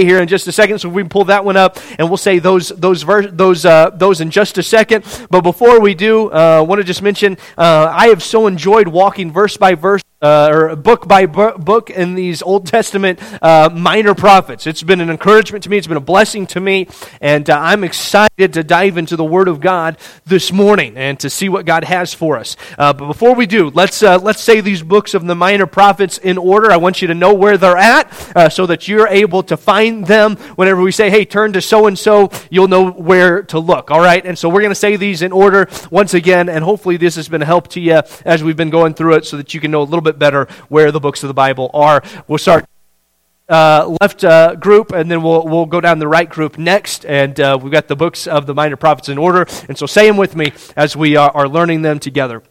here in just a second, so we can pull that one up, and we'll say those those ver- those uh, those in just a second. But before we do, uh, I want to just mention uh, I have so enjoyed walking verse by verse uh, or book by book in these Old Testament uh, minor prophets. It's been an encouragement to me. It's been a blessing to me, and uh, I'm excited to dive into the Word of God this morning and to see what God has for us. Uh, but before we do, let's uh, let's say these books of the minor prophets in order. I want you to know where they're at, uh, so that you're able to find them whenever we say, "Hey, turn to so and so." You'll know where to look. All right, and so we're going to say these in order once again, and hopefully this has been a help to you as we've been going through it, so that you can know a little bit bit better where the books of the Bible are. We'll start uh, left uh, group, and then we'll, we'll go down the right group next. And uh, we've got the books of the minor prophets in order. And so say them with me as we are, are learning them together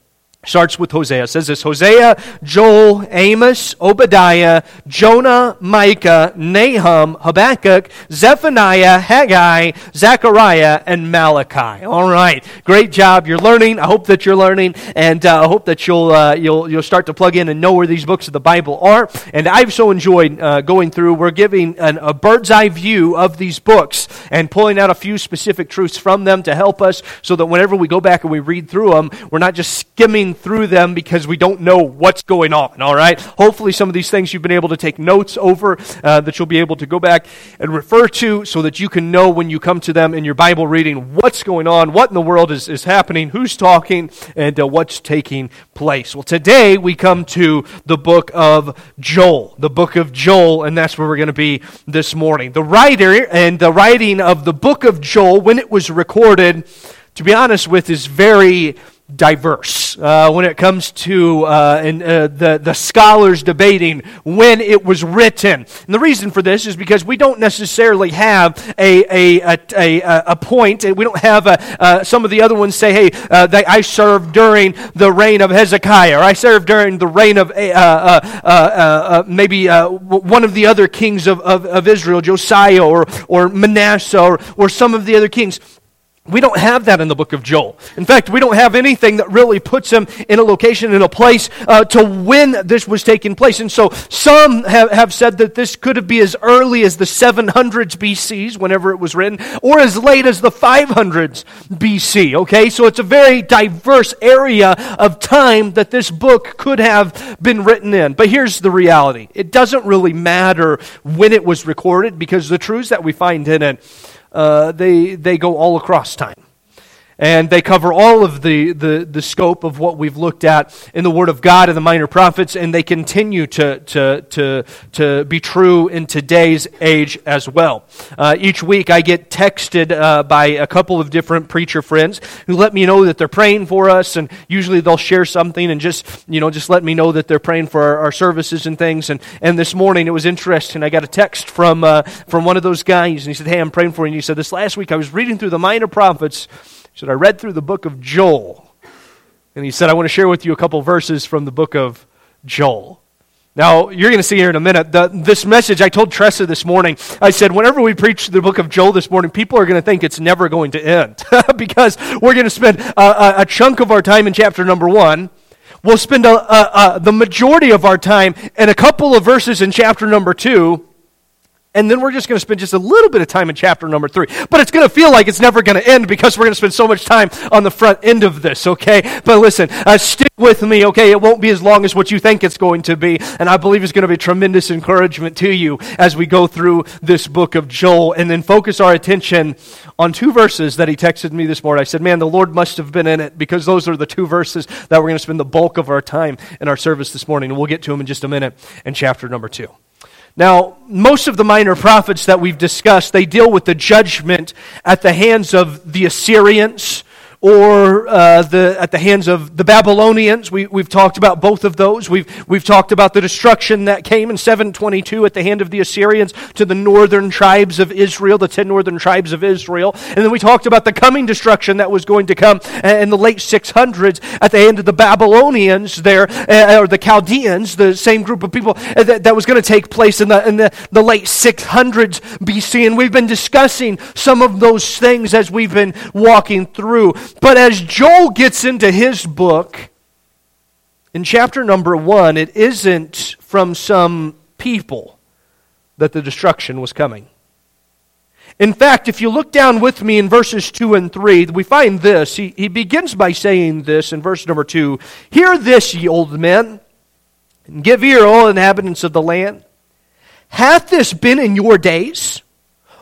starts with Hosea. It says this Hosea, Joel, Amos, Obadiah, Jonah, Micah, Nahum, Habakkuk, Zephaniah, Haggai, Zechariah, and Malachi. All right. Great job. You're learning. I hope that you're learning, and uh, I hope that you'll, uh, you'll, you'll start to plug in and know where these books of the Bible are. And I've so enjoyed uh, going through. We're giving an, a bird's eye view of these books and pulling out a few specific truths from them to help us so that whenever we go back and we read through them, we're not just skimming through them because we don't know what's going on, all right? Hopefully, some of these things you've been able to take notes over uh, that you'll be able to go back and refer to so that you can know when you come to them in your Bible reading what's going on, what in the world is, is happening, who's talking, and uh, what's taking place. Well, today we come to the book of Joel, the book of Joel, and that's where we're going to be this morning. The writer and the writing of the book of Joel, when it was recorded, to be honest with, is very diverse uh, when it comes to uh, and, uh, the, the scholars debating when it was written. And the reason for this is because we don't necessarily have a, a, a, a, a point. We don't have a, uh, some of the other ones say, hey, uh, they, I served during the reign of Hezekiah, or I served during the reign of uh, maybe one of the other kings of, of, of Israel, Josiah or, or Manasseh, or, or some of the other kings. We don't have that in the book of Joel. In fact, we don't have anything that really puts him in a location, in a place uh, to when this was taking place. And so some have, have said that this could be as early as the 700s BCs, whenever it was written, or as late as the 500s BC. Okay, so it's a very diverse area of time that this book could have been written in. But here's the reality it doesn't really matter when it was recorded because the truths that we find in it uh, they, they go all across time. And they cover all of the, the, the scope of what we've looked at in the Word of God and the minor prophets, and they continue to, to, to, to be true in today's age as well. Uh, each week I get texted uh, by a couple of different preacher friends who let me know that they're praying for us, and usually they'll share something and just, you know, just let me know that they're praying for our, our services and things. And, and this morning it was interesting. I got a text from, uh, from one of those guys, and he said, Hey, I'm praying for you. And he said, This last week I was reading through the minor prophets he said, I read through the book of Joel. And he said, I want to share with you a couple verses from the book of Joel. Now, you're going to see here in a minute, the, this message, I told Tressa this morning, I said, whenever we preach the book of Joel this morning, people are going to think it's never going to end because we're going to spend a, a, a, chunk of our time in chapter number one. We'll spend a, the majority of our time in a couple of verses in chapter number two. And then we're just going to spend just a little bit of time in chapter number three. But it's going to feel like it's never going to end because we're going to spend so much time on the front end of this, okay? But listen, uh, stick with me, okay? It won't be as long as what you think it's going to be. And I believe it's going to be tremendous encouragement to you as we go through this book of Joel and then focus our attention on two verses that he texted me this morning. I said, man, the Lord must have been in it because those are the two verses that we're going to spend the bulk of our time in our service this morning. And we'll get to them in just a minute in chapter number two. Now, most of the minor prophets that we've discussed, they deal with the judgment at the hands of the Assyrians or uh, the, at the hands of the Babylonians. We, we've talked about both of those. We've, we've talked about the destruction that came in 722 at the hand of the Assyrians to the northern tribes of Israel, the ten northern tribes of Israel. And then we talked about the coming destruction that was going to come in the late 600s at the hand of the Babylonians there, or the Chaldeans, the same group of people uh, that, that was going to take place in the, in the, the late 600s BC. And we've been discussing some of those things as we've been walking through. But as Joel gets into his book, in chapter number one, it isn't from some people that the destruction was coming. In fact, if you look down with me in verses 2 and 3, we find this. He, he begins by saying this in verse number 2 Hear this, ye old men, and give ear, all inhabitants of the land. Hath this been in your days,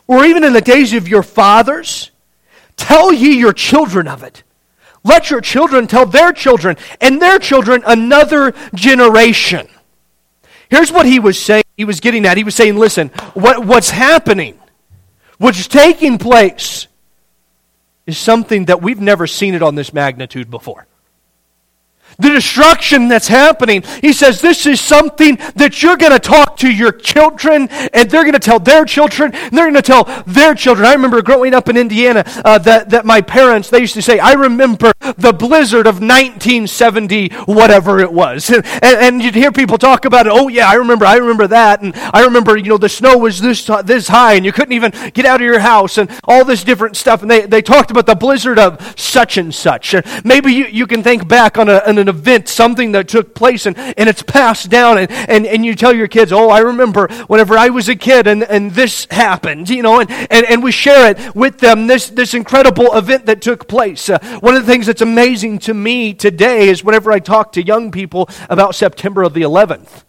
or even in the days of your fathers? Tell ye your children of it. Let your children tell their children, and their children another generation. Here's what he was saying. He was getting at. He was saying, listen, what, what's happening what's taking place is something that we've never seen it on this magnitude before the destruction that's happening. He says this is something that you're going to talk to your children, and they're going to tell their children, and they're going to tell their children. I remember growing up in Indiana uh, that, that my parents, they used to say, I remember the blizzard of 1970, whatever it was. And, and, you'd hear people talk about it. Oh, yeah, I remember, I remember that. And I remember, you know, the snow was this, this high, and you couldn't even get out of your house, and all this different stuff. And they, they talked about the blizzard of such and such. Maybe you, you can think back on, a, an event, something that took place, and, and it's passed down, and, and, and you tell your kids, oh, I remember whenever I was a kid and, and this happened, you know, and, and, and we share it with them, this, this incredible event that took place. Uh, one of the things that's amazing to me today is whenever I talk to young people about September of the 11th,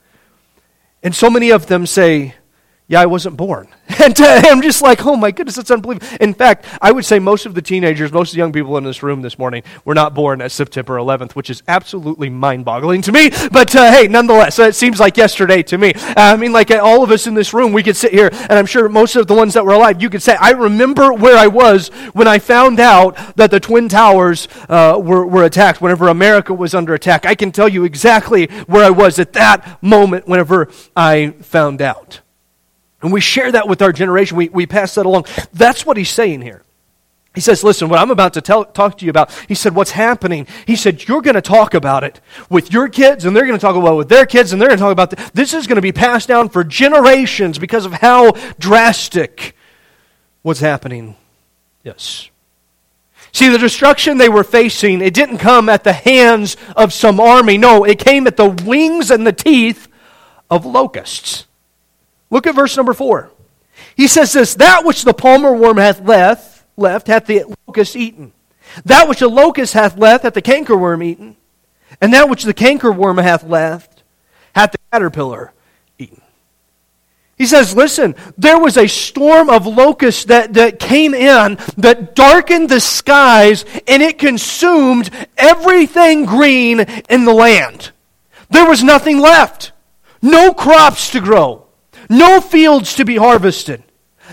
and so many of them say, yeah, I wasn't born. And uh, I'm just like, oh my goodness, that's unbelievable. In fact, I would say most of the teenagers, most of the young people in this room this morning were not born at September 11th, which is absolutely mind boggling to me. But uh, hey, nonetheless, it seems like yesterday to me. Uh, I mean, like all of us in this room, we could sit here, and I'm sure most of the ones that were alive, you could say, I remember where I was when I found out that the Twin Towers uh, were, were attacked, whenever America was under attack. I can tell you exactly where I was at that moment whenever I found out. And we share that with our generation. We, we pass that along. That's what he's saying here. He says, Listen, what I'm about to tell, talk to you about, he said, What's happening? He said, You're going to talk about it with your kids, and they're going to talk about it with their kids, and they're going to talk about this. This is going to be passed down for generations because of how drastic what's happening. Yes. See, the destruction they were facing, it didn't come at the hands of some army. No, it came at the wings and the teeth of locusts. Look at verse number four. He says this That which the palmer worm hath left, left hath the locust eaten. That which the locust hath left hath the cankerworm eaten. And that which the cankerworm hath left hath the caterpillar eaten. He says, Listen, there was a storm of locusts that, that came in that darkened the skies and it consumed everything green in the land. There was nothing left. No crops to grow no fields to be harvested,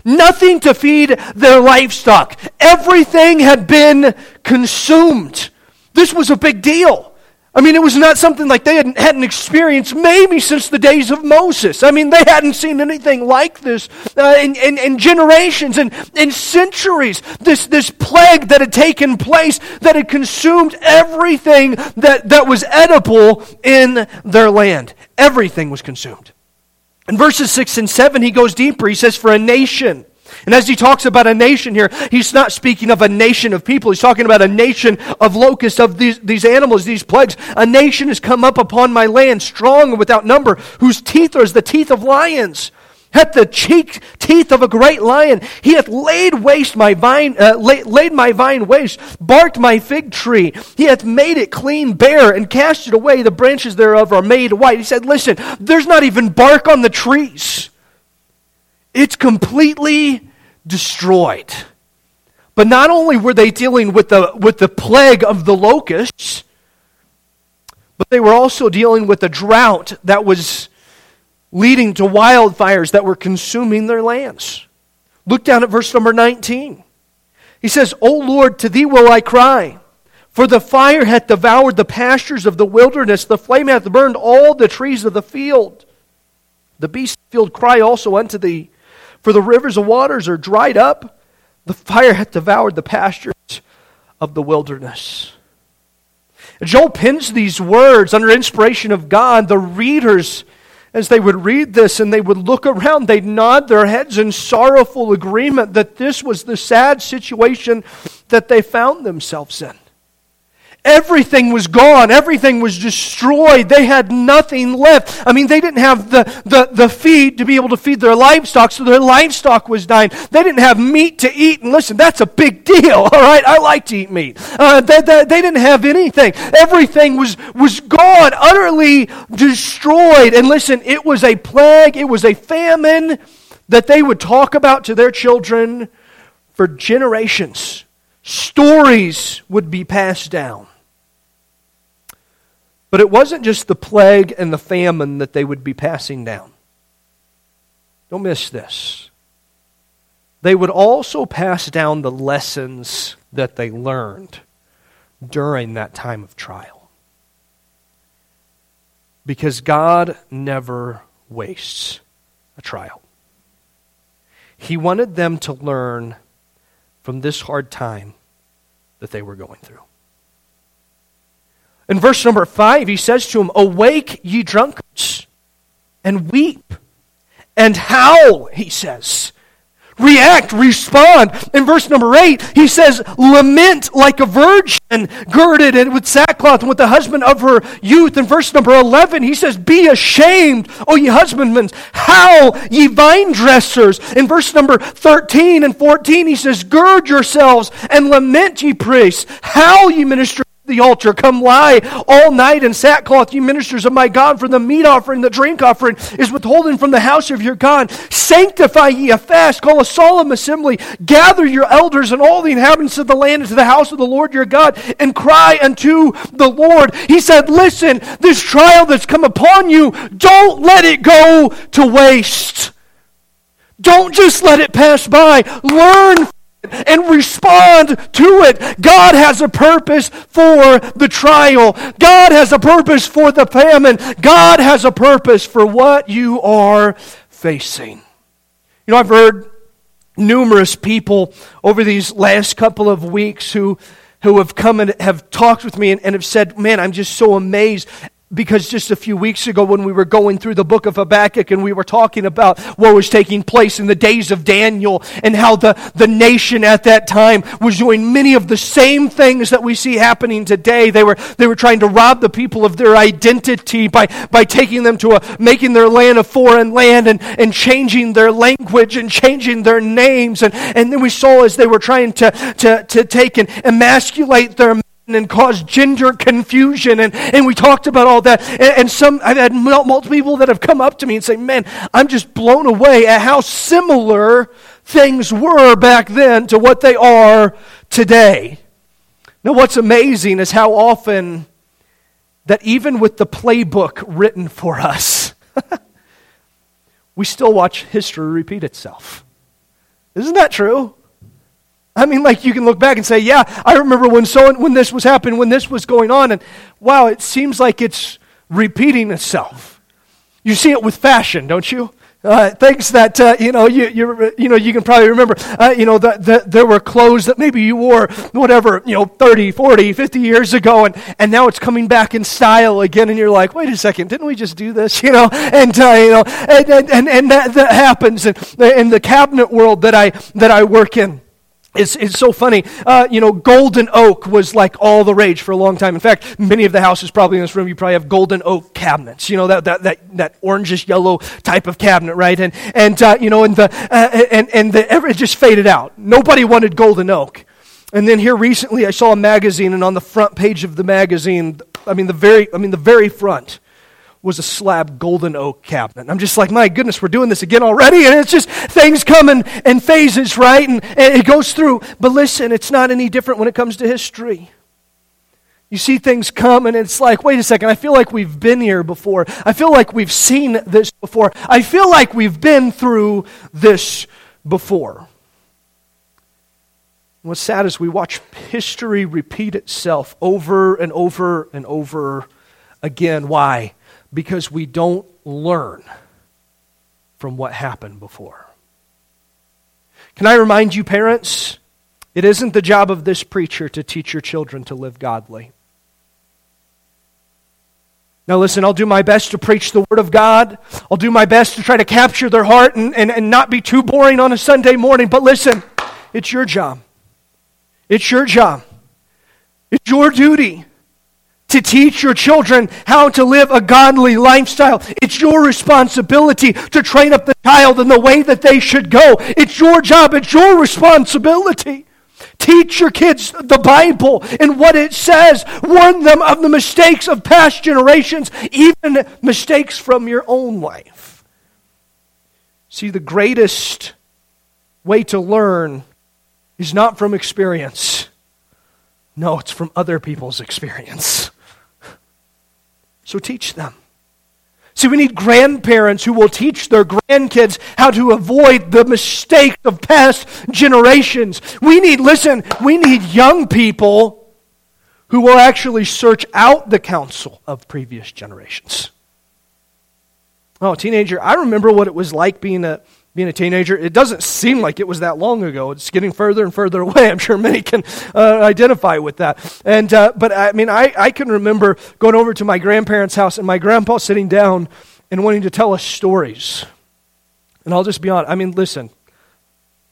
nothing to feed their livestock. Everything had been consumed. This was a big deal. I mean, it was not something like they hadn't, hadn't experienced maybe since the days of Moses. I mean, they hadn't seen anything like this uh, in, in, in, generations and in centuries. This, this plague that had taken place that had consumed everything that, that was edible in their land. Everything was consumed. In verses 6 and 7, he goes deeper. He says, For a nation. And as he talks about a nation here, he's not speaking of a nation of people. He's talking about a nation of locusts, of these, these animals, these plagues. A nation has come up upon my land, strong and without number, whose teeth are as the teeth of lions hath the cheek teeth of a great lion. He hath laid waste my vine, uh, laid, laid my vine waste, barked my fig tree. He hath made it clean bare and cast it away. The branches thereof are made white. He said, listen, there's not even bark on the trees. It's completely destroyed. But not only were they dealing with the, with the plague of the locusts, but they were also dealing with the drought that was leading to wildfires that were consuming their lands. Look down at verse number 19. He says, O Lord, to thee will I cry. For the fire hath devoured the pastures of the wilderness, the flame hath burned all the trees of the field. The beasts of the field cry also unto thee, for the rivers of waters are dried up. The fire hath devoured the pastures of the wilderness. Joel pins these words under inspiration of God. The readers as they would read this and they would look around, they'd nod their heads in sorrowful agreement that this was the sad situation that they found themselves in. Everything was gone. Everything was destroyed. They had nothing left. I mean, they didn't have the, the, the feed to be able to feed their livestock, so their livestock was dying. They didn't have meat to eat. And listen, that's a big deal, all right? I like to eat meat. Uh, they, they, they didn't have anything. Everything was, was gone, utterly destroyed. And listen, it was a plague, it was a famine that they would talk about to their children for generations. Stories would be passed down. But it wasn't just the plague and the famine that they would be passing down. Don't miss this. They would also pass down the lessons that they learned during that time of trial. Because God never wastes a trial. He wanted them to learn from this hard time that they were going through. In verse number five, he says to them, Awake, ye drunkards, and weep, and howl, he says react, respond. In verse number 8, he says, Lament like a virgin girded and with sackcloth and with the husband of her youth. In verse number 11, he says, Be ashamed, O ye husbandmen, howl, ye vine dressers. In verse number 13 and 14, he says, Gird yourselves and lament, ye priests, howl, ye ministers the altar. Come lie all night in sackcloth, you ministers of my God, for the meat offering, the drink offering is withholden from the house of your God. Sanctify ye a fast, call a solemn assembly, gather your elders and all the inhabitants of the land into the house of the Lord your God, and cry unto the Lord. He said, Listen, this trial that's come upon you, don't let it go to waste. Don't just let it pass by. Learn and respond to it. God has a purpose for the trial. God has a purpose for the famine. God has a purpose for what you are facing. You know, I've heard numerous people over these last couple of weeks who who have come and have talked with me and, and have said, Man, I'm just so amazed because just a few weeks ago, when we were going through the book of Habakkuk and we were talking about what was taking place in the days of Daniel and how the, the nation at that time was doing many of the same things that we see happening today. They were, they were trying to rob the people of their identity by, by taking them to a, making their land a foreign land and, and changing their language and changing their names. And, and then we saw as they were trying to, to, to take and emasculate their and cause gender confusion. And, and we talked about all that. And, and, some, I've had multiple people that have come up to me and say, man, I'm just blown away at how similar things were back then to what they are today. Now, what's amazing is how often that even with the playbook written for us, we still watch history repeat itself. Isn't that true? I mean, like you can look back and say, yeah, I remember when so when this was happening, when this was going on, and wow, it seems like it's repeating itself. You see it with fashion, don't you? Uh, things that uh, you know you, you you know you can probably remember uh, you know that the, there were clothes that maybe you wore whatever you know 30 40 50 years ago and and now it's coming back in style again and you're like wait a second didn't we just do this you know and uh, you know and and and, and that, that happens in, in the cabinet world that I that I work in it's, it's so funny. Uh, you know, golden oak was like all the rage for a long time. In fact, many of the houses probably in this room, you probably have golden oak cabinets. You know, that, that, that, that orangish yellow type of cabinet, right? And, and uh, you know, and, the, uh, and, and the, it just faded out. Nobody wanted golden oak. And then here recently, I saw a magazine, and on the front page of the magazine, I mean, the very, I mean, the very front, was a slab golden oak cabinet. And I'm just like, my goodness, we're doing this again already. And it's just things come in, in phases, right? And, and it goes through. But listen, it's not any different when it comes to history. You see things come, and it's like, wait a second, I feel like we've been here before. I feel like we've seen this before. I feel like we've been through this before. What's sad is we watch history repeat itself over and over and over again. Why? Because we don't learn from what happened before. Can I remind you, parents? It isn't the job of this preacher to teach your children to live godly. Now, listen, I'll do my best to preach the Word of God. I'll do my best to try to capture their heart and, and, and not be too boring on a Sunday morning. But listen, it's your job. It's your job. It's your duty to teach your children how to live a godly lifestyle. It's your responsibility to train up the child in the way that they should go. It's your job, it's your responsibility. Teach your kids the Bible and what it says. Warn them of the mistakes of past generations, even mistakes from your own life. See, the greatest way to learn is not from experience. No, it's from other people's experience. So teach them. See, we need grandparents who will teach their grandkids how to avoid the mistakes of past generations. We need, listen, we need young people who will actually search out the counsel of previous generations. Oh, teenager, I remember what it was like being a being a teenager. It doesn't seem like it was that long ago. It's getting further and further away. I'm sure many can uh, identify with that. And uh, but I mean, I, I can remember going over to my grandparents' house and my grandpa sitting down and wanting to tell us stories. And I'll just be honest. I mean, listen.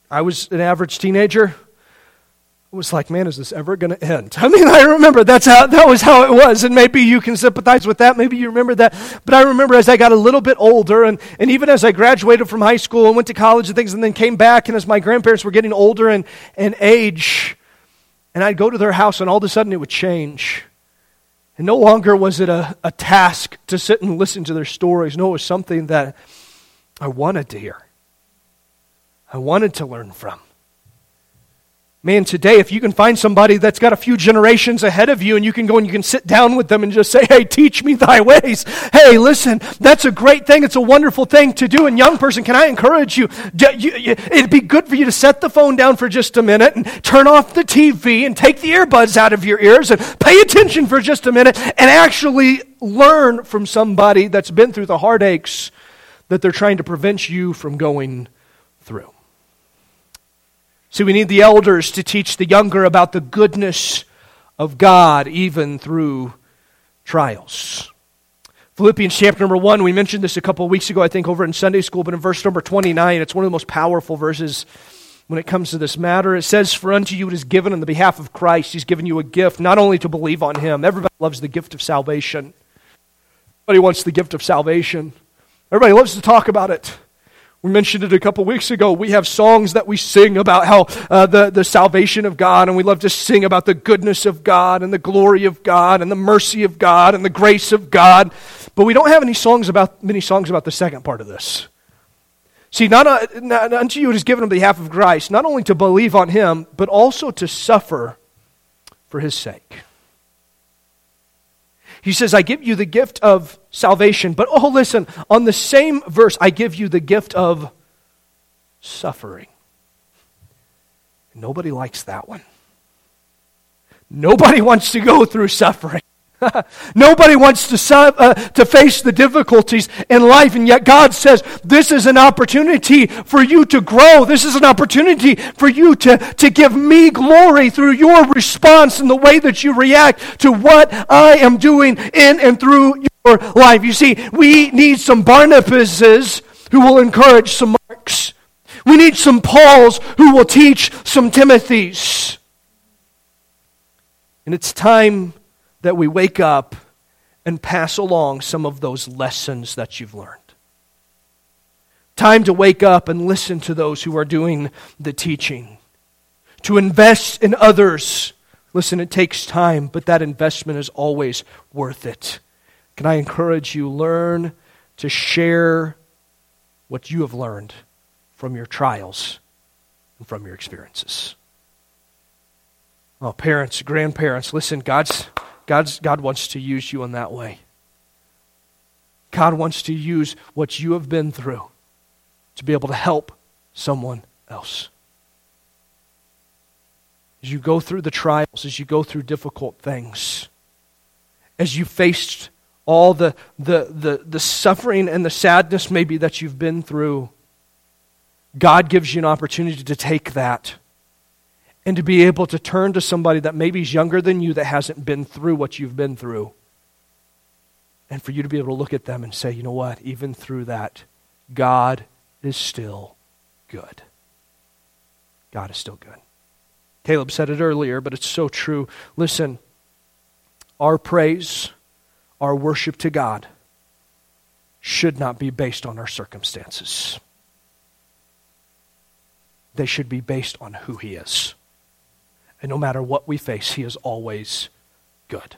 I was an average teenager was like, man, is this ever going to end? I mean, I remember that's how that was how it was, and maybe you can sympathize with that. Maybe you remember that, but I remember as I got a little bit older, and and even as I graduated from high school and went to college and things, and then came back, and as my grandparents were getting older and and age, and I'd go to their house, and all of a sudden it would change. And no longer was it a, a task to sit and listen to their stories. No, it was something that I wanted to hear. I wanted to learn from. Man, today, if you can find somebody that's got a few generations ahead of you and you can go and you can sit down with them and just say, hey, teach me thy ways. Hey, listen, that's a great thing. It's a wonderful thing to do. And young person, can I encourage you? It'd be good for you to set the phone down for just a minute and turn off the TV and take the earbuds out of your ears and pay attention for just a minute and actually learn from somebody that's been through the heartaches that they're trying to prevent you from going through. See, we need the elders to teach the younger about the goodness of God, even through trials. Philippians chapter number one, we mentioned this a couple of weeks ago, I think, over in Sunday school, but in verse number 29, it's one of the most powerful verses when it comes to this matter. It says, For unto you it is given on the behalf of Christ. He's given you a gift, not only to believe on Him. Everybody loves the gift of salvation. Everybody wants the gift of salvation. Everybody loves to talk about it. We mentioned it a couple weeks ago. We have songs that we sing about how uh, the, the salvation of God, and we love to sing about the goodness of God and the glory of God and the mercy of God and the grace of God. But we don't have any songs about many songs about the second part of this. See, not, uh, not unto you it is given on behalf of Christ, not only to believe on him, but also to suffer for his sake. He says, I give you the gift of salvation. But oh, listen, on the same verse, I give you the gift of suffering. Nobody likes that one. Nobody wants to go through suffering. Nobody wants to, uh, to face the difficulties in life, and yet God says this is an opportunity for you to grow. This is an opportunity for you to, to give me glory through your response and the way that you react to what I am doing in and through your life. You see, we need some Barnabases who will encourage some Marks. We need some Pauls who will teach some Timothys. And it's time that we wake up and pass along some of those lessons that you've learned. Time to wake up and listen to those who are doing the teaching. To invest in others. Listen, it takes time, but that investment is always worth it. Can I encourage you, learn to share what you have learned from your trials and from your experiences. Oh, parents, grandparents, listen, God's God's, God wants to use you in that way. God wants to use what you have been through to be able to help someone else. As you go through the trials, as you go through difficult things, as you faced all the, the, the, the suffering and the sadness maybe that you've been through, God gives you an opportunity to take that and to be able to turn to somebody that maybe is younger than you that hasn't been through what you've been through. And for you to be able to look at them and say, you know what, even through that, God is still good. God is still good. Caleb said it earlier, but it's so true. Listen, our praise, our worship to God should not be based on our circumstances. They should be based on who He is. And no matter what we face, He is always good.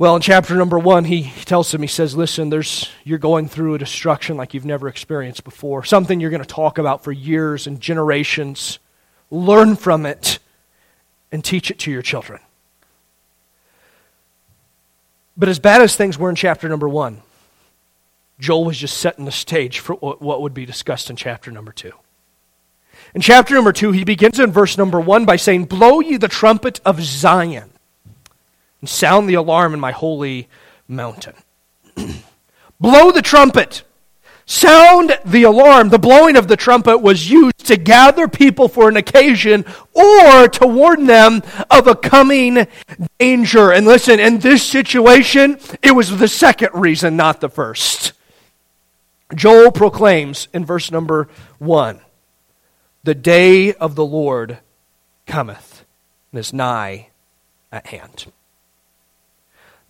Well, in chapter number one, he, tells him, he says, Listen, there's, you're going through a destruction like you've never experienced before, something you're going to talk about for years and generations. Learn from it and teach it to your children. But as bad as things were in chapter number one, Joel was just setting the stage for what would be discussed in chapter number two. In chapter number two, he begins in verse number one by saying, Blow ye the trumpet of Zion and sound the alarm in my holy mountain. Blow the trumpet. Sound the alarm. The blowing of the trumpet was used to gather people for an occasion or to warn them of a coming danger. And listen, in this situation, it was the second reason, not the first. Joel proclaims in verse number one The day of the Lord cometh and is nigh at hand.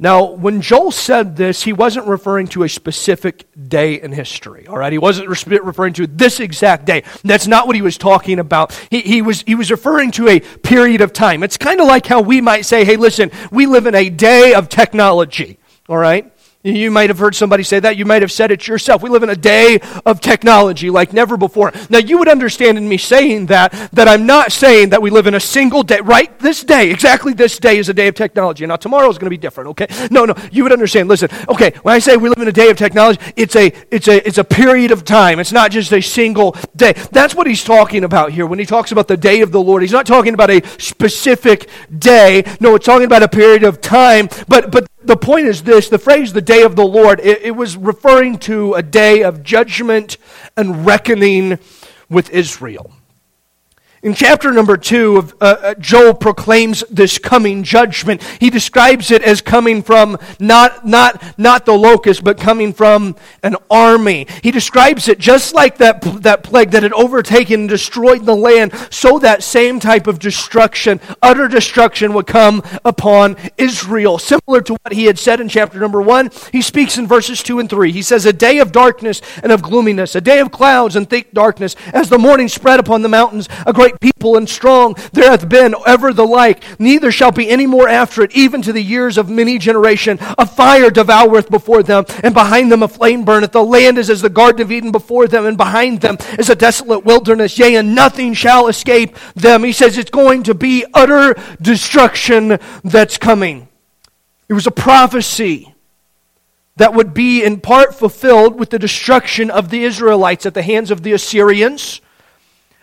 Now, when Joel said this, he wasn't referring to a specific day in history, all right? He wasn't referring to this exact day. That's not what he was talking about. He, he, was, he was referring to a period of time. It's kind of like how we might say, hey, listen, we live in a day of technology, all right? You might have heard somebody say that. You might have said it yourself. We live in a day of technology like never before. Now, you would understand in me saying that, that I'm not saying that we live in a single day, right? This day, exactly this day is a day of technology. Now, tomorrow is going to be different, okay? No, no, you would understand. Listen, okay, when I say we live in a day of technology, it's a, it's a, it's a period of time. It's not just a single day. That's what he's talking about here when he talks about the day of the Lord. He's not talking about a specific day. No, it's talking about a period of time. But, but the point is this the phrase the day of the Lord, it, it, was referring to a day of judgment and reckoning with Israel. In chapter number two, of, uh, uh, Joel proclaims this coming judgment. He describes it as coming from not, not, not the locust, but coming from an army. He describes it just like that, that plague that had overtaken and destroyed the land, so that same type of destruction, utter destruction, would come upon Israel. Similar to what he had said in chapter number one, he speaks in verses two and three. He says, A day of darkness and of gloominess, a day of clouds and thick darkness, as the morning spread upon the mountains, a great great people and strong. There hath been ever the like, neither shall be any more after it, even to the years of many generation. A fire devoureth before them, and behind them a flame burneth. The land is as the Garden of Eden before them, and behind them is a desolate wilderness. Yea, and nothing shall escape them. He says it's going to be utter destruction that's coming. It was a prophecy that would be in part fulfilled with the destruction of the Israelites at the hands of the Assyrians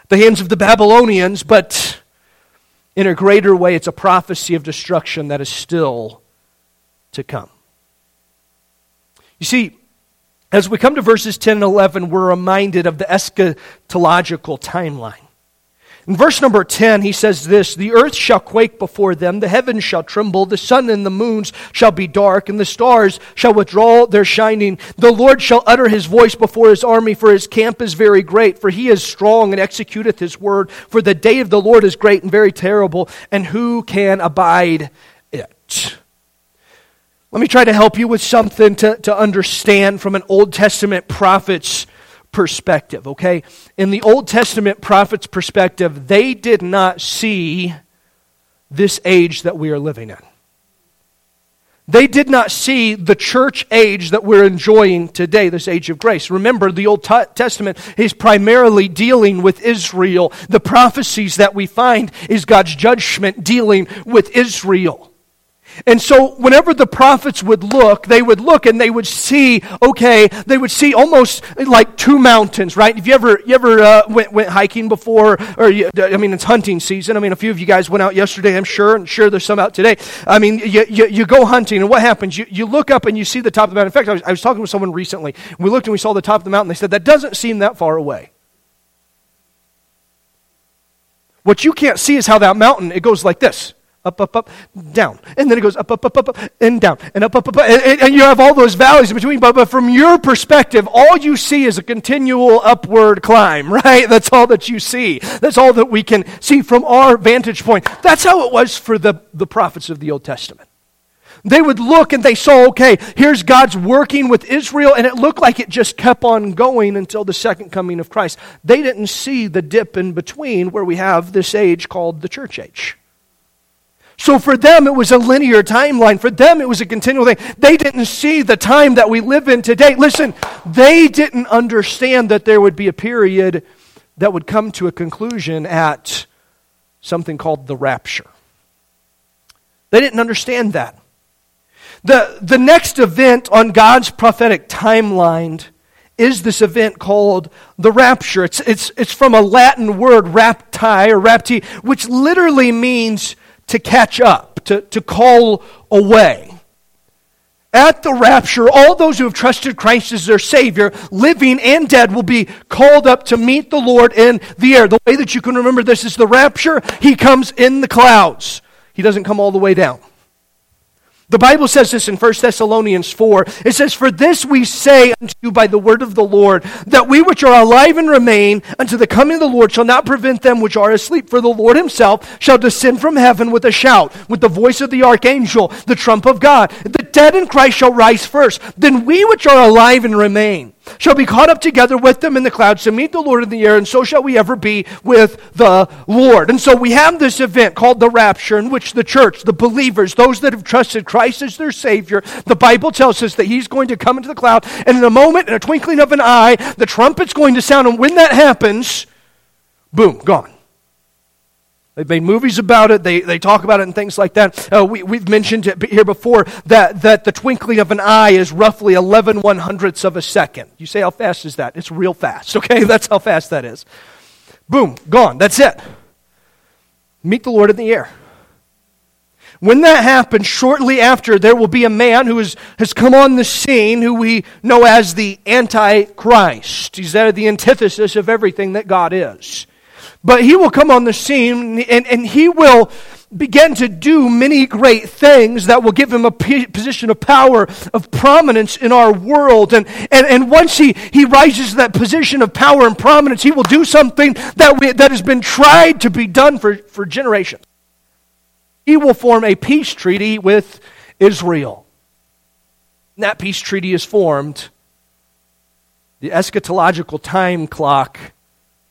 the hands of the Babylonians, but in a greater way, it's a prophecy of destruction that is still to come. You see, as we come to verses 10 and 11, we're reminded of the eschatological timeline. In verse number 10, he says this The earth shall quake before them, the heavens shall tremble, the sun and the moons shall be dark, and the stars shall withdraw their shining. The Lord shall utter his voice before his army, for his camp is very great, for he is strong and executeth his word. For the day of the Lord is great and very terrible, and who can abide it? Let me try to help you with something to, to understand from an Old Testament prophet's perspective, okay? In the Old Testament prophet's perspective, they did not see this age that we are living in. They did not see the church age that we're enjoying today, this age of grace. Remember, the Old Testament is primarily dealing with Israel. The prophecies that we find is God's judgment dealing with Israel. And so, whenever the prophets would look, they would look and they would see, okay, they would see almost like two mountains, right? Have you ever, you ever uh, went, went hiking before? Or, you, I mean, it's hunting season. I mean, a few of you guys went out yesterday, I'm sure, and sure there's some out today. I mean, you, you, you go hunting, and what happens? You, you look up and you see the top of the mountain. In fact, I was, I was talking with someone recently. We looked and we saw the top of the mountain. They said, that doesn't seem that far away. What you can't see is how that mountain, it goes like this up, up, up, down. And then it goes up, up, up, up, up and down, and up, up, up, up. And, and you have all those valleys in between. But, but from your perspective, all you see is a continual upward climb, right? That's all that you see. That's all that we can see from our vantage point. That's how it was for the, the prophets of the Old Testament. They would look and they saw, okay, here's God's working with Israel, and it looked like it just kept on going until the second coming of Christ. They didn't see the dip in between where we have this age called the church age. So for them, it was a linear timeline. For them, it was a continual thing. They didn't see the time that we live in today. Listen, they didn't understand that there would be a period that would come to a conclusion at something called the rapture. They didn't understand that. The, the next event on God's prophetic timeline is this event called the rapture. It's, it's, it's from a Latin word, rapti or rapti, which literally means to catch up, to, to call away. At the rapture, all those who have trusted Christ as their Savior, living and dead, will be called up to meet the Lord in the air. The way that you can remember this is the rapture, He comes in the clouds. He doesn't come all the way down. The Bible says this in 1 Thessalonians 4. It says, For this we say unto you by the word of the Lord, that we which are alive and remain unto the coming of the Lord shall not prevent them which are asleep. For the Lord himself shall descend from heaven with a shout, with the voice of the archangel, the trump of God. Dead in Christ shall rise first. Then we which are alive and remain shall be caught up together with them in the clouds to meet the Lord in the air, and so shall we ever be with the Lord. And so we have this event called the rapture, in which the church, the believers, those that have trusted Christ as their Savior, the Bible tells us that He's going to come into the cloud, and in a moment, in a twinkling of an eye, the trumpet's going to sound, and when that happens, boom, gone. They've made movies about it. They, they talk about it and things like that. Uh, we, we've mentioned it here before that, that the twinkling of an eye is roughly 11 one hundredths of a second. You say, how fast is that? It's real fast, okay? That's how fast that is. Boom, gone. That's it. Meet the Lord in the air. When that happens, shortly after, there will be a man who is, has come on the scene who we know as the Antichrist. He's the antithesis of everything that God is. But he will come on the scene and, and he will begin to do many great things that will give him a position of power, of prominence in our world. And, and, and once he, he rises to that position of power and prominence, he will do something that, we, that has been tried to be done for, for generations. He will form a peace treaty with Israel. And that peace treaty is formed. The eschatological time clock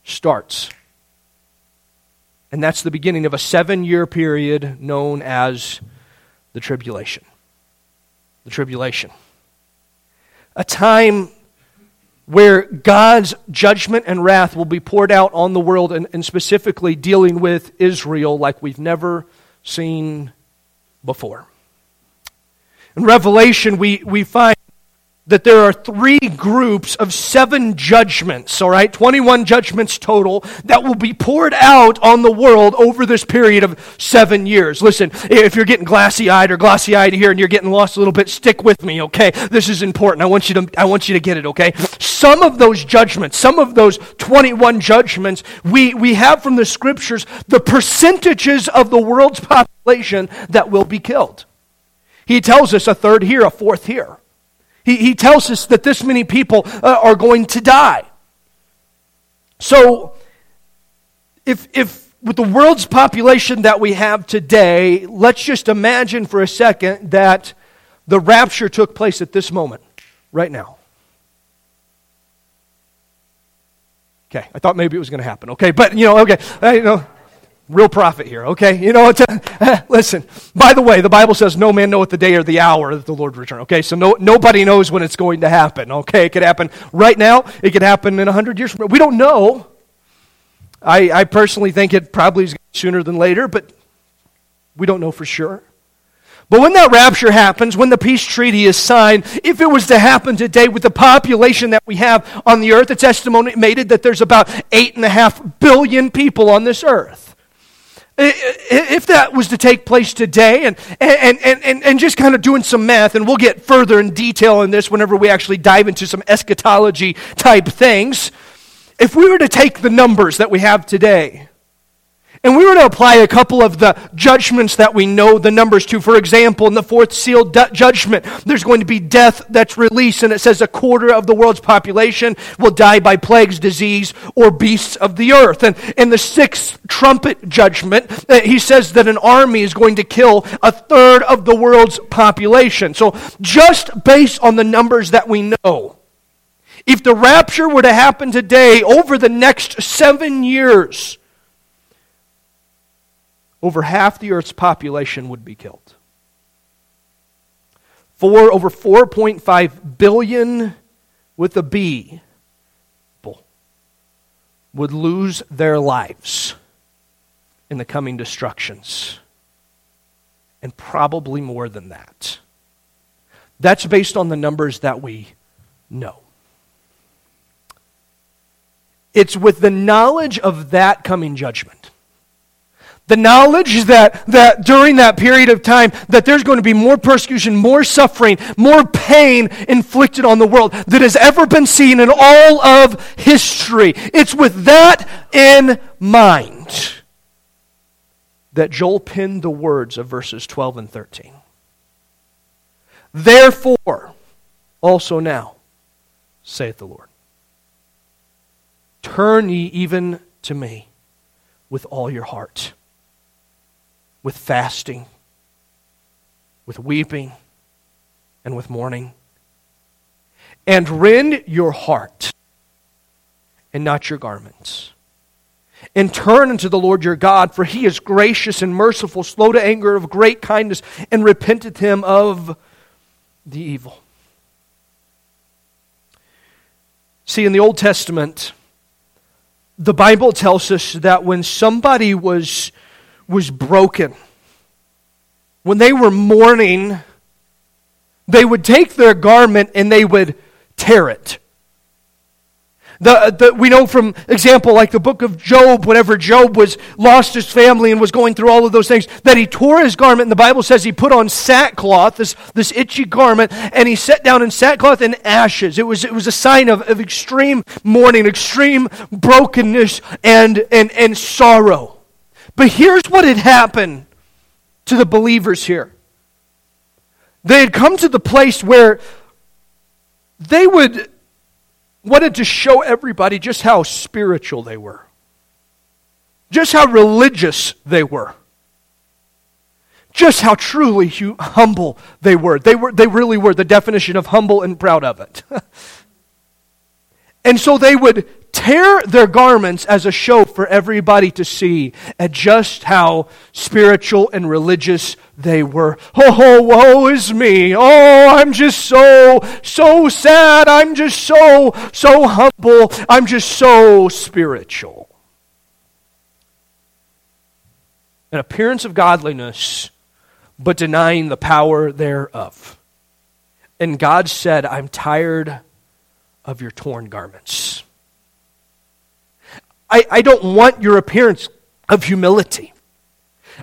starts. And that's the beginning of a seven year period known as the tribulation. The tribulation. A time where God's judgment and wrath will be poured out on the world, and, and specifically dealing with Israel like we've never seen before. In Revelation, we, we find that there are three groups of seven judgments, all right, 21 judgments total, that will be poured out on the world over this period of seven years. Listen, if you're getting glassy eyed or glassy eyed here and you're getting lost a little bit, stick with me, okay? This is important. I want you to, I want you to get it, okay? Some of those judgments, some of those 21 judgments, we, we have from the scriptures the percentages of the world's population that will be killed. He tells us a third here, a fourth here. He, he tells us that this many people uh, are going to die. So, if, if with the world's population that we have today, let's just imagine for a second that the rapture took place at this moment, right now. Okay, I thought maybe it was going to happen. Okay, but you know, okay, uh, you know, real prophet here, okay? You know, listen, by the way, the Bible says no man knoweth the day or the hour that the Lord return, okay? So no, nobody knows when it's going to happen, okay? It could happen right now, it could happen in 100 years. We don't know. I, I personally think it probably is sooner than later, but we don't know for sure. But when that rapture happens, when the peace treaty is signed, if it was to happen today with the population that we have on the earth, it's estimated that there's about eight and a half billion people on this earth. If that was to take place today, and, and, and, and, and just kind of doing some math, and we'll get further in detail on this whenever we actually dive into some eschatology type things. If we were to take the numbers that we have today, And we were to apply a couple of the judgments that we know the numbers to. For example, in the fourth seal judgment, there's going to be death that's released, and it says a quarter of the world's population will die by plagues, disease, or beasts of the earth. And in the sixth trumpet judgment, uh, he says that an army is going to kill a third of the world's population. So, just based on the numbers that we know, if the rapture were to happen today over the next seven years, over half the earth's population would be killed. For over 4.5 billion with a B people would lose their lives in the coming destructions. And probably more than that. That's based on the numbers that we know. It's with the knowledge of that coming judgment the knowledge that, that during that period of time that there's going to be more persecution, more suffering, more pain inflicted on the world that has ever been seen in all of history. It's with that in mind that Joel penned the words of verses 12 and 13. Therefore, also now, saith the Lord, turn ye even to me with all your heart with fasting, with weeping, and with mourning. And rend your heart and not your garments. And turn unto the Lord your God, for he is gracious and merciful, slow to anger, of great kindness, and repenteth him of the evil. See, in the Old Testament, the Bible tells us that when somebody was was broken. When they were mourning, they would take their garment and they would tear it. The, the, we know from example like the book of job whenever job was lost his family and was going through all of those things that he tore his garment and the bible says he put on sackcloth this, this itchy garment and he sat down in sackcloth and ashes it was, it was a sign of, of extreme mourning extreme brokenness and, and, and sorrow but here's what had happened to the believers here. They had come to the place where they would wanted to show everybody just how spiritual they were. Just how religious they were. Just how truly humble they were. They were they really were the definition of humble and proud of it. And so they would tear their garments as a show for everybody to see at just how spiritual and religious they were. Oh, woe is me. Oh, I'm just so, so sad. I'm just so, so humble. I'm just so spiritual. An appearance of godliness, but denying the power thereof. And God said, I'm tired of your torn garments. I, I don't want your appearance of humility.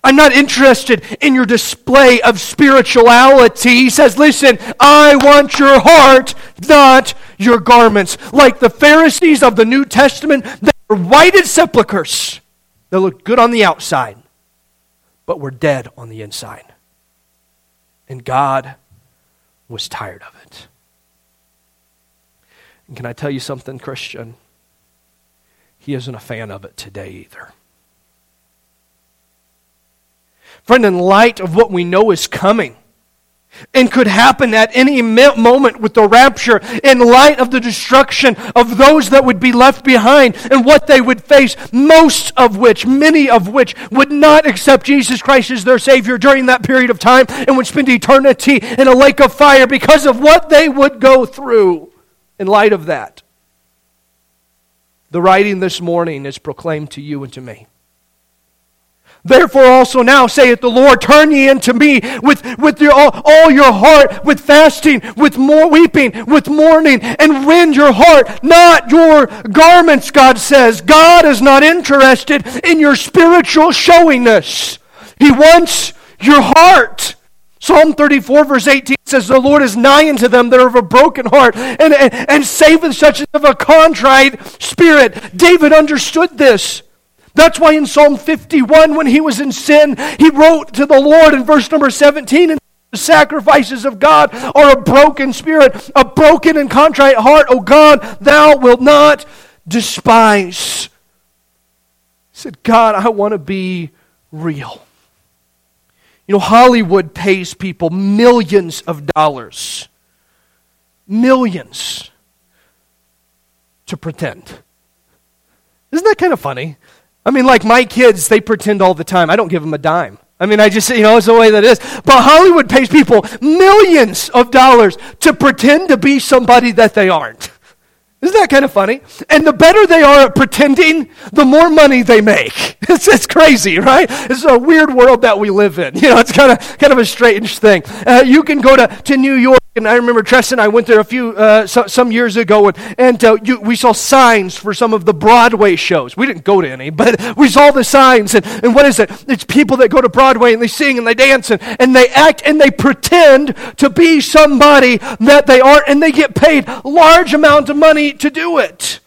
I'm not interested in your display of spirituality. He says, Listen, I want your heart, not your garments. Like the Pharisees of the New Testament, they were whited sepulchres. They looked good on the outside, but were dead on the inside. And God was tired of it. And can I tell you something, Christian? He isn't a fan of it today either. Friend, in light of what we know is coming, and could happen at any moment with the rapture in light of the destruction of those that would be left behind and what they would face, most of which, many of which, would not accept Jesus Christ as their Savior during that period of time and would spend eternity in a lake of fire because of what they would go through in light of that. The writing this morning is proclaimed to you and to me. Therefore, also now, saith the Lord, turn ye unto me with, with your, all, all, your heart, with fasting, with more weeping, with mourning, and rend your heart, not your garments, God says. God is not interested in your spiritual showiness. He wants your heart. Psalm 34, verse 18 says, The Lord is nigh unto them that are of a broken heart, and, and, and saveth such of a contrite spirit. David understood this. That's why in Psalm 51, when he was in sin, he wrote to the Lord in verse number 17, and the sacrifices of God are a broken spirit, a broken and contrite heart. O God, thou wilt not despise. He said, God, I want to be real. You know, Hollywood pays people millions of dollars, millions, to pretend. Isn't that kind of funny? I mean, like my kids, they pretend all the time. I don't give them a dime. I mean, I just, you know, it's the way that is. But Hollywood pays people millions of dollars to pretend to be somebody that they aren't. Isn't that kind of funny? And the better they are at pretending, the more money they make. It's, it's crazy, right? It's a weird world that we live in. You know, it's kind of kind of a strange thing. Uh, you can go to, to New York, and I remember Tress and I went there a few uh, so, some years ago, and, and uh, you, we saw signs for some of the Broadway shows. We didn't go to any, but we saw the signs. And, and what is it? It's people that go to Broadway and they sing and they dance and, and they act and they pretend to be somebody that they aren't, and they get paid large amounts of money to do it.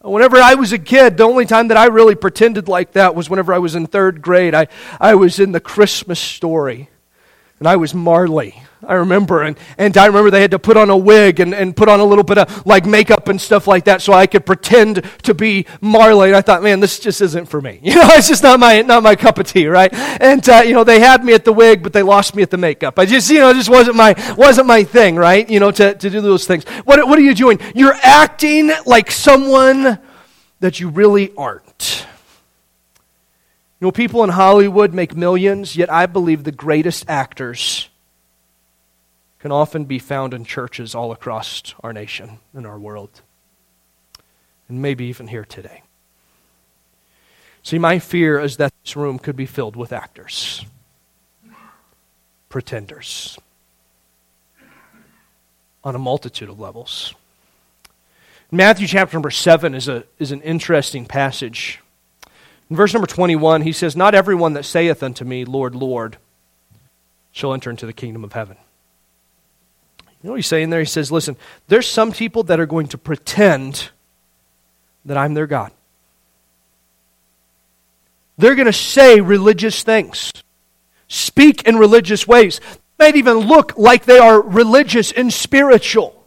Whenever I was a kid, the only time that I really pretended like that was whenever I was in third grade. I, I was in the Christmas story, and I was Marley. I remember. And, and I remember they had to put on a wig and, and put on a little bit of like makeup and stuff like that so I could pretend to be Marley. And I thought, man, this just isn't for me. You know, it's just not my, not my cup of tea, right? And, uh, you know, they had me at the wig, but they lost me at the makeup. I just, you know, it just wasn't my, wasn't my thing, right? You know, to, to do those things. What, what are you doing? You're acting like someone that you really aren't. You know, people in Hollywood make millions, yet I believe the greatest actors can often be found in churches all across our nation and our world, and maybe even here today. See, my fear is that this room could be filled with actors, pretenders, on a multitude of levels. Matthew chapter number 7 is, a, is an interesting passage. In verse number 21, he says, Not everyone that saith unto me, Lord, Lord, shall enter into the kingdom of heaven you know what he's saying there? He says, listen, there's some people that are going to pretend that I'm their God. They're going to say religious things, speak in religious ways, might even look like they are religious and spiritual.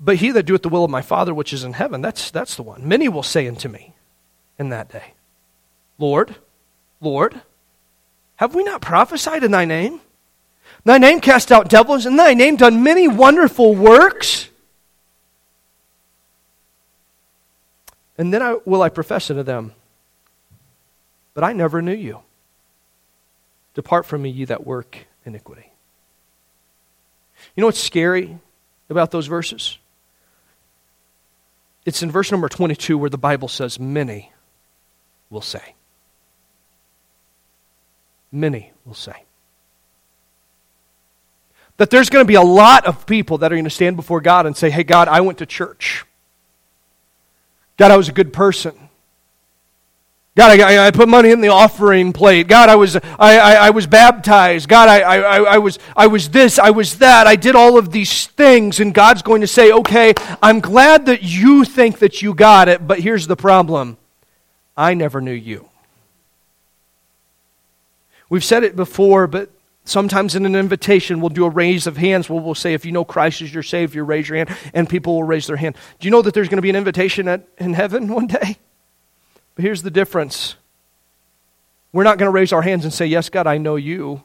But he that doeth the will of my Father which is in heaven, that's, that's the one. Many will say unto me in that day, Lord, Lord, have we not prophesied in thy name? Thy name cast out devils, and thy name done many wonderful works. And then I, will I profess unto them, But I never knew you. Depart from me, ye that work iniquity. You know what's scary about those verses? It's in verse number 22 where the Bible says, Many will say. Many will say. That there's going to be a lot of people that are going to stand before God and say, Hey, God, I went to church. God, I was a good person. God, I, I, put money in the offering plate. God, I was, I, I, I was baptized. God, I, I, I, was, I was this, I was that. I did all of these things. And God's going to say, okay, I'm glad that you think that you got it, but here's the problem I never knew you. We've said it before, but sometimes in an invitation, we'll do a raise of hands where we'll say, if you know Christ is your Savior, raise your hand, and people will raise their hand. Do you know that there's going to be an invitation at, in heaven one day? But here's the difference we're not going to raise our hands and say, Yes, God, I know you.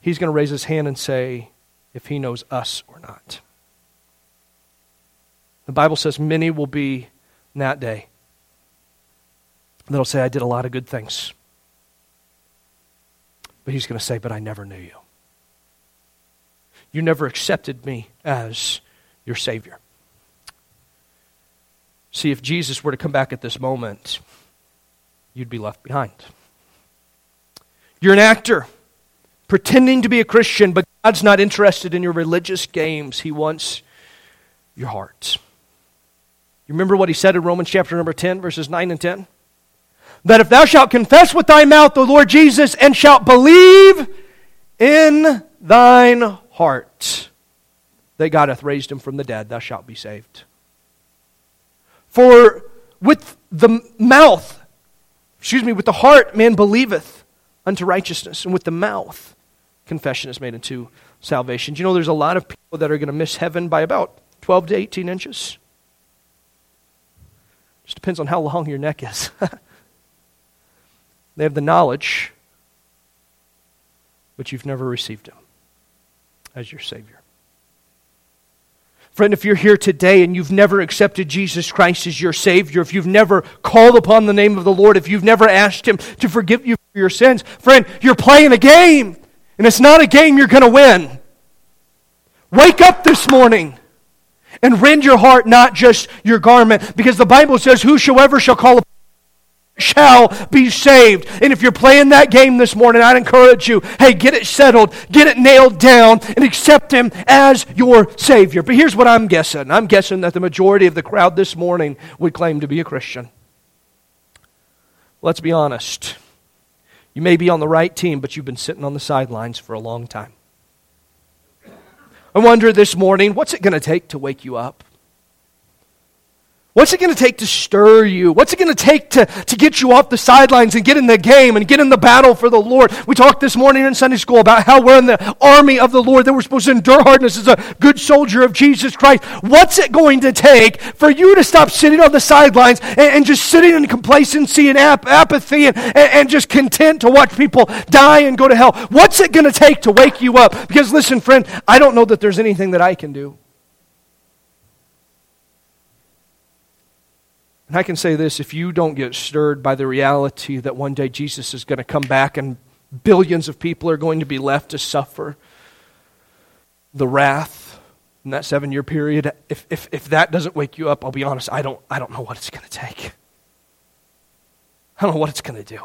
He's going to raise his hand and say, If he knows us or not. The Bible says many will be in that day that'll say, I did a lot of good things. But he's going to say, But I never knew you. You never accepted me as your Savior. See, if Jesus were to come back at this moment, you'd be left behind. You're an actor pretending to be a Christian, but God's not interested in your religious games. He wants your heart. You remember what he said in Romans chapter number 10, verses 9 and 10? That if thou shalt confess with thy mouth the Lord Jesus and shalt believe in thine heart that God hath raised him from the dead, thou shalt be saved. For with the mouth, excuse me, with the heart man believeth unto righteousness, and with the mouth confession is made unto salvation. Do you know there's a lot of people that are going to miss heaven by about 12 to 18 inches? Just depends on how long your neck is. they have the knowledge, but you've never received Him as your Savior. Friend, if you're here today and you've never accepted Jesus Christ as your Savior, if you've never called upon the name of the Lord, if you've never asked Him to forgive you for your sins, friend, you're playing a game. And it's not a game you're going to win. Wake up this morning and rend your heart, not just your garment, because the Bible says, Whosoever shall call upon shall be saved. And if you're playing that game this morning, I'd encourage you hey, get it settled, get it nailed down, and accept Him as your Savior. But here's what I'm guessing I'm guessing that the majority of the crowd this morning would claim to be a Christian. Let's be honest. You may be on the right team, but you've been sitting on the sidelines for a long time. I wonder this morning, what's it going to take to wake you up? What's it going to take to stir you? What's it going to take to, to get you off the sidelines and get in the game and get in the battle for the Lord? We talked this morning in Sunday school about how we're in the army of the Lord, that we're supposed to endure hardness as a good soldier of Jesus Christ. What's it going to take for you to stop sitting on the sidelines and, and just sitting in complacency and ap- apathy and, and, and just content to watch people die and go to hell? What's it going to take to wake you up? Because listen, friend, I don't know that there's anything that I can do. And I can say this if you don't get stirred by the reality that one day Jesus is going to come back and billions of people are going to be left to suffer the wrath in that seven year period, if, if, if that doesn't wake you up, I'll be honest, I don't, I don't know what it's going to take. I don't know what it's going to do.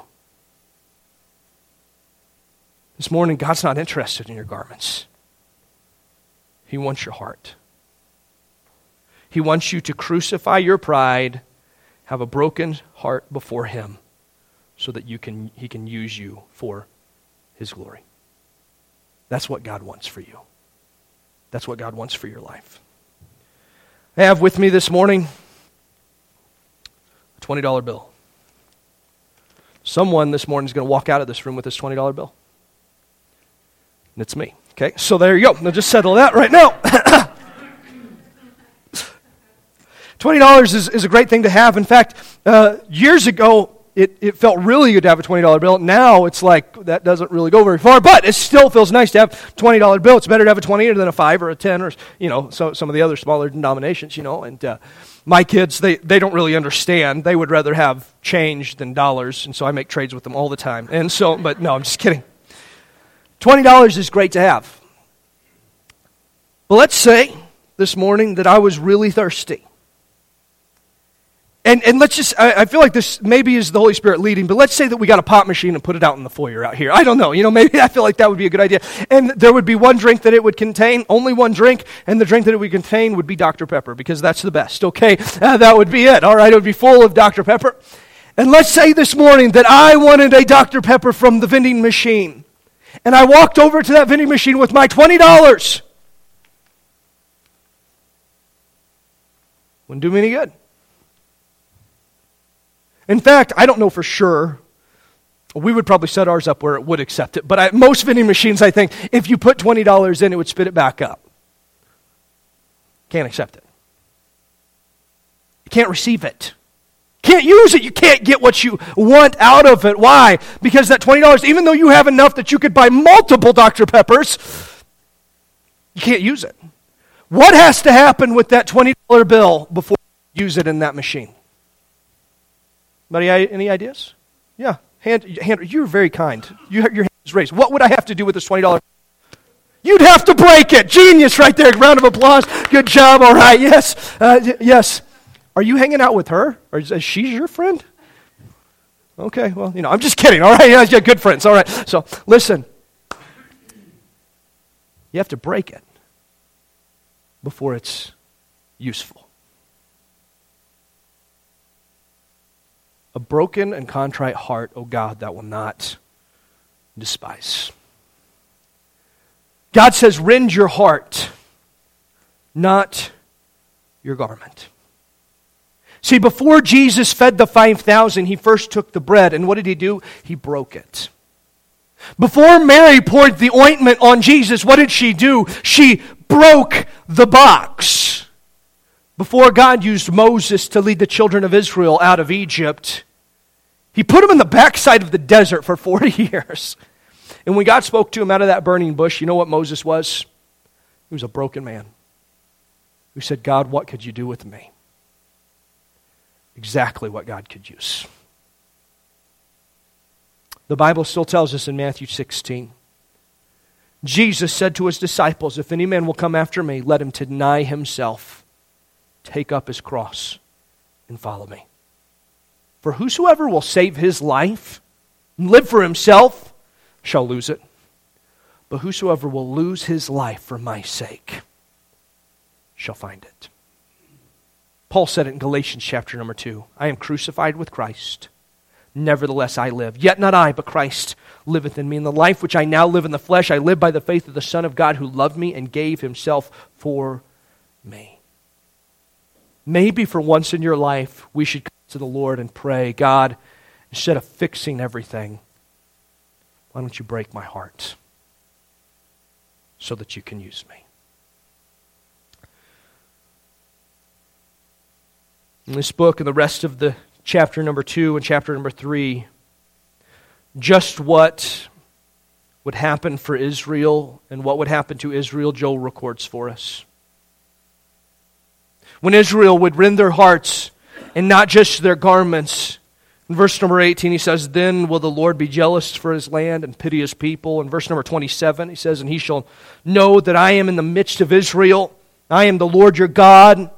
This morning, God's not interested in your garments, He wants your heart. He wants you to crucify your pride have a broken heart before him so that you can, he can use you for his glory. That's what God wants for you. That's what God wants for your life. I have with me this morning a $20 bill. Someone this morning is going to walk out of this room with this $20 bill. And it's me. Okay, so there you go. Now just settle that right now. $20 is, is a great thing to have. In fact, uh, years ago, it, it felt really good to have a $20 bill. Now it's like that doesn't really go very far, but it still feels nice to have a $20 bill. It's better to have a 20 than a 5 or a 10 or, you know, so, some of the other smaller denominations, you know. And uh, my kids, they, they don't really understand. They would rather have change than dollars, and so I make trades with them all the time. And so, but no, I'm just kidding. $20 is great to have. But let's say this morning that I was really thirsty. And, and let's just, I, I, feel like this maybe is the Holy Spirit leading, but let's say that we got a pop machine and put it out in the foyer out here. I don't know. You know, maybe I feel like that would be a good idea. And there would be one drink that it would contain, only one drink, and the drink that it would contain would be Dr. Pepper because that's the best, okay? Uh, that would be it, all right? It would be full of Dr. Pepper. And let's say this morning that I wanted a Dr. Pepper from the vending machine. And I walked over to that vending machine with my $20. Wouldn't do me any good. In fact, I don't know for sure. We would probably set ours up where it would accept it. But I, most vending machines, I think, if you put $20 in, it would spit it back up. Can't accept it. You can't receive it. Can't use it. You can't get what you want out of it. Why? Because that $20, even though you have enough that you could buy multiple Dr. Peppers, you can't use it. What has to happen with that $20 bill before you use it in that machine? Anybody, any ideas? Yeah. Hand, hand, you're very kind. You, your hand is raised. What would I have to do with this $20? You'd have to break it. Genius right there. Round of applause. Good job. All right. Yes. Uh, yes. Are you hanging out with her? Or is, is she your friend? Okay. Well, you know, I'm just kidding. All right. Yeah, good friends. All right. So listen. You have to break it before it's useful. A broken and contrite heart, O God, that will not despise. God says, rend your heart, not your garment. See, before Jesus fed the 5,000, he first took the bread, and what did he do? He broke it. Before Mary poured the ointment on Jesus, what did she do? She broke the box. Before God used Moses to lead the children of Israel out of Egypt, he put them in the backside of the desert for 40 years. And when God spoke to him out of that burning bush, you know what Moses was? He was a broken man who said, God, what could you do with me? Exactly what God could use. The Bible still tells us in Matthew 16 Jesus said to his disciples, If any man will come after me, let him deny himself, take up his cross, and follow me. For whosoever will save his life and live for himself shall lose it. But whosoever will lose his life for my sake shall find it. Paul said it in Galatians chapter number 2 I am crucified with Christ. Nevertheless, I live. Yet not I, but Christ liveth in me. In the life which I now live in the flesh, I live by the faith of the Son of God who loved me and gave himself for me. Maybe for once in your life, we should come to the Lord and pray, God, instead of fixing everything, why don't you break my heart so that you can use me? In this book and the rest of the chapter number two and chapter number three, just what would happen for Israel and what would happen to Israel, Joel records for us. When Israel would rend their hearts and not just their garments. In verse number 18, he says, Then will the Lord be jealous for his land and pity his people. In verse number 27, he says, And he shall know that I am in the midst of Israel. I am the Lord your God.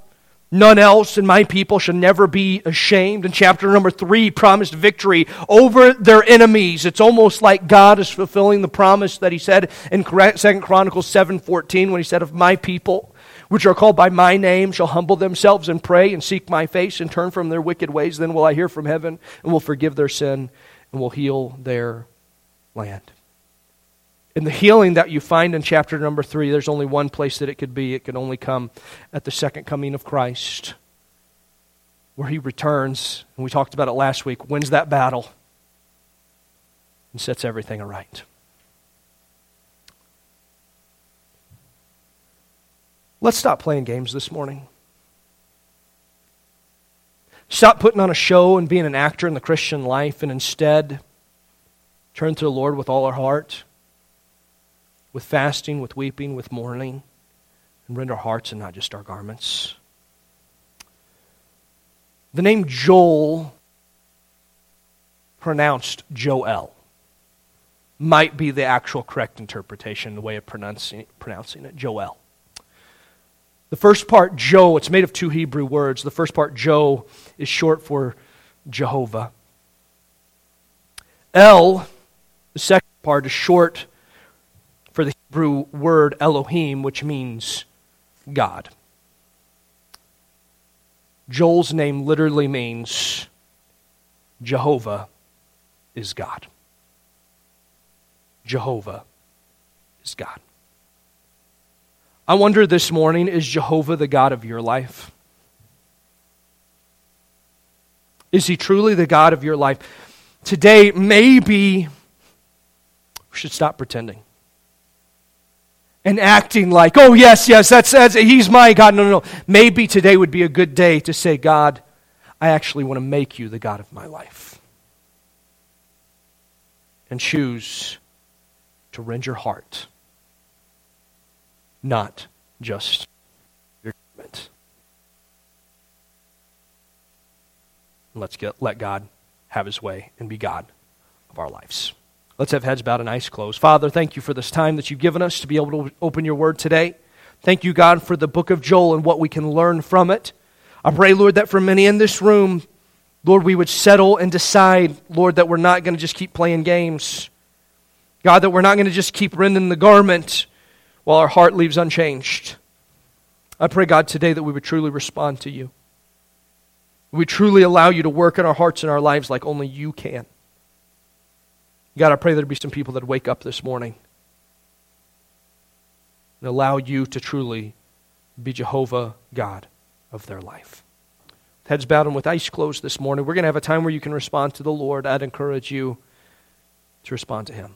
None else in my people shall never be ashamed. In chapter number three, promised victory over their enemies. It's almost like God is fulfilling the promise that he said in Second Chronicles 7.14 when he said, Of my people, which are called by my name, shall humble themselves and pray and seek my face and turn from their wicked ways. Then will I hear from heaven and will forgive their sin and will heal their land. In the healing that you find in chapter number three, there's only one place that it could be. It could only come at the second coming of Christ, where he returns, and we talked about it last week, wins that battle, and sets everything aright. Let's stop playing games this morning. Stop putting on a show and being an actor in the Christian life, and instead turn to the Lord with all our heart with fasting, with weeping, with mourning, and rend our hearts and not just our garments. The name Joel, pronounced Joel, might be the actual correct interpretation, the way of pronouncing, pronouncing it, Joel. The first part, Joe, it's made of two Hebrew words. The first part, Joe, is short for Jehovah. El, the second part, is short for the Hebrew word Elohim, which means God. Joel's name literally means Jehovah is God. Jehovah is God. I wonder this morning is Jehovah the God of your life? Is he truly the God of your life? Today, maybe we should stop pretending and acting like, oh, yes, yes, that's, that's, he's my God. No, no, no. Maybe today would be a good day to say, God, I actually want to make you the God of my life. And choose to rend your heart, not just your government. Let's get, let God have his way and be God of our lives. Let's have heads bowed and eyes closed. Father, thank you for this time that you've given us to be able to open your word today. Thank you, God, for the book of Joel and what we can learn from it. I pray, Lord, that for many in this room, Lord, we would settle and decide, Lord, that we're not going to just keep playing games. God, that we're not going to just keep rending the garment while our heart leaves unchanged. I pray, God, today that we would truly respond to you. We truly allow you to work in our hearts and our lives like only you can. God, I pray there'd be some people that wake up this morning and allow you to truly be Jehovah God of their life. heads bowed and with eyes closed this morning, we're going to have a time where you can respond to the Lord. I'd encourage you to respond to Him.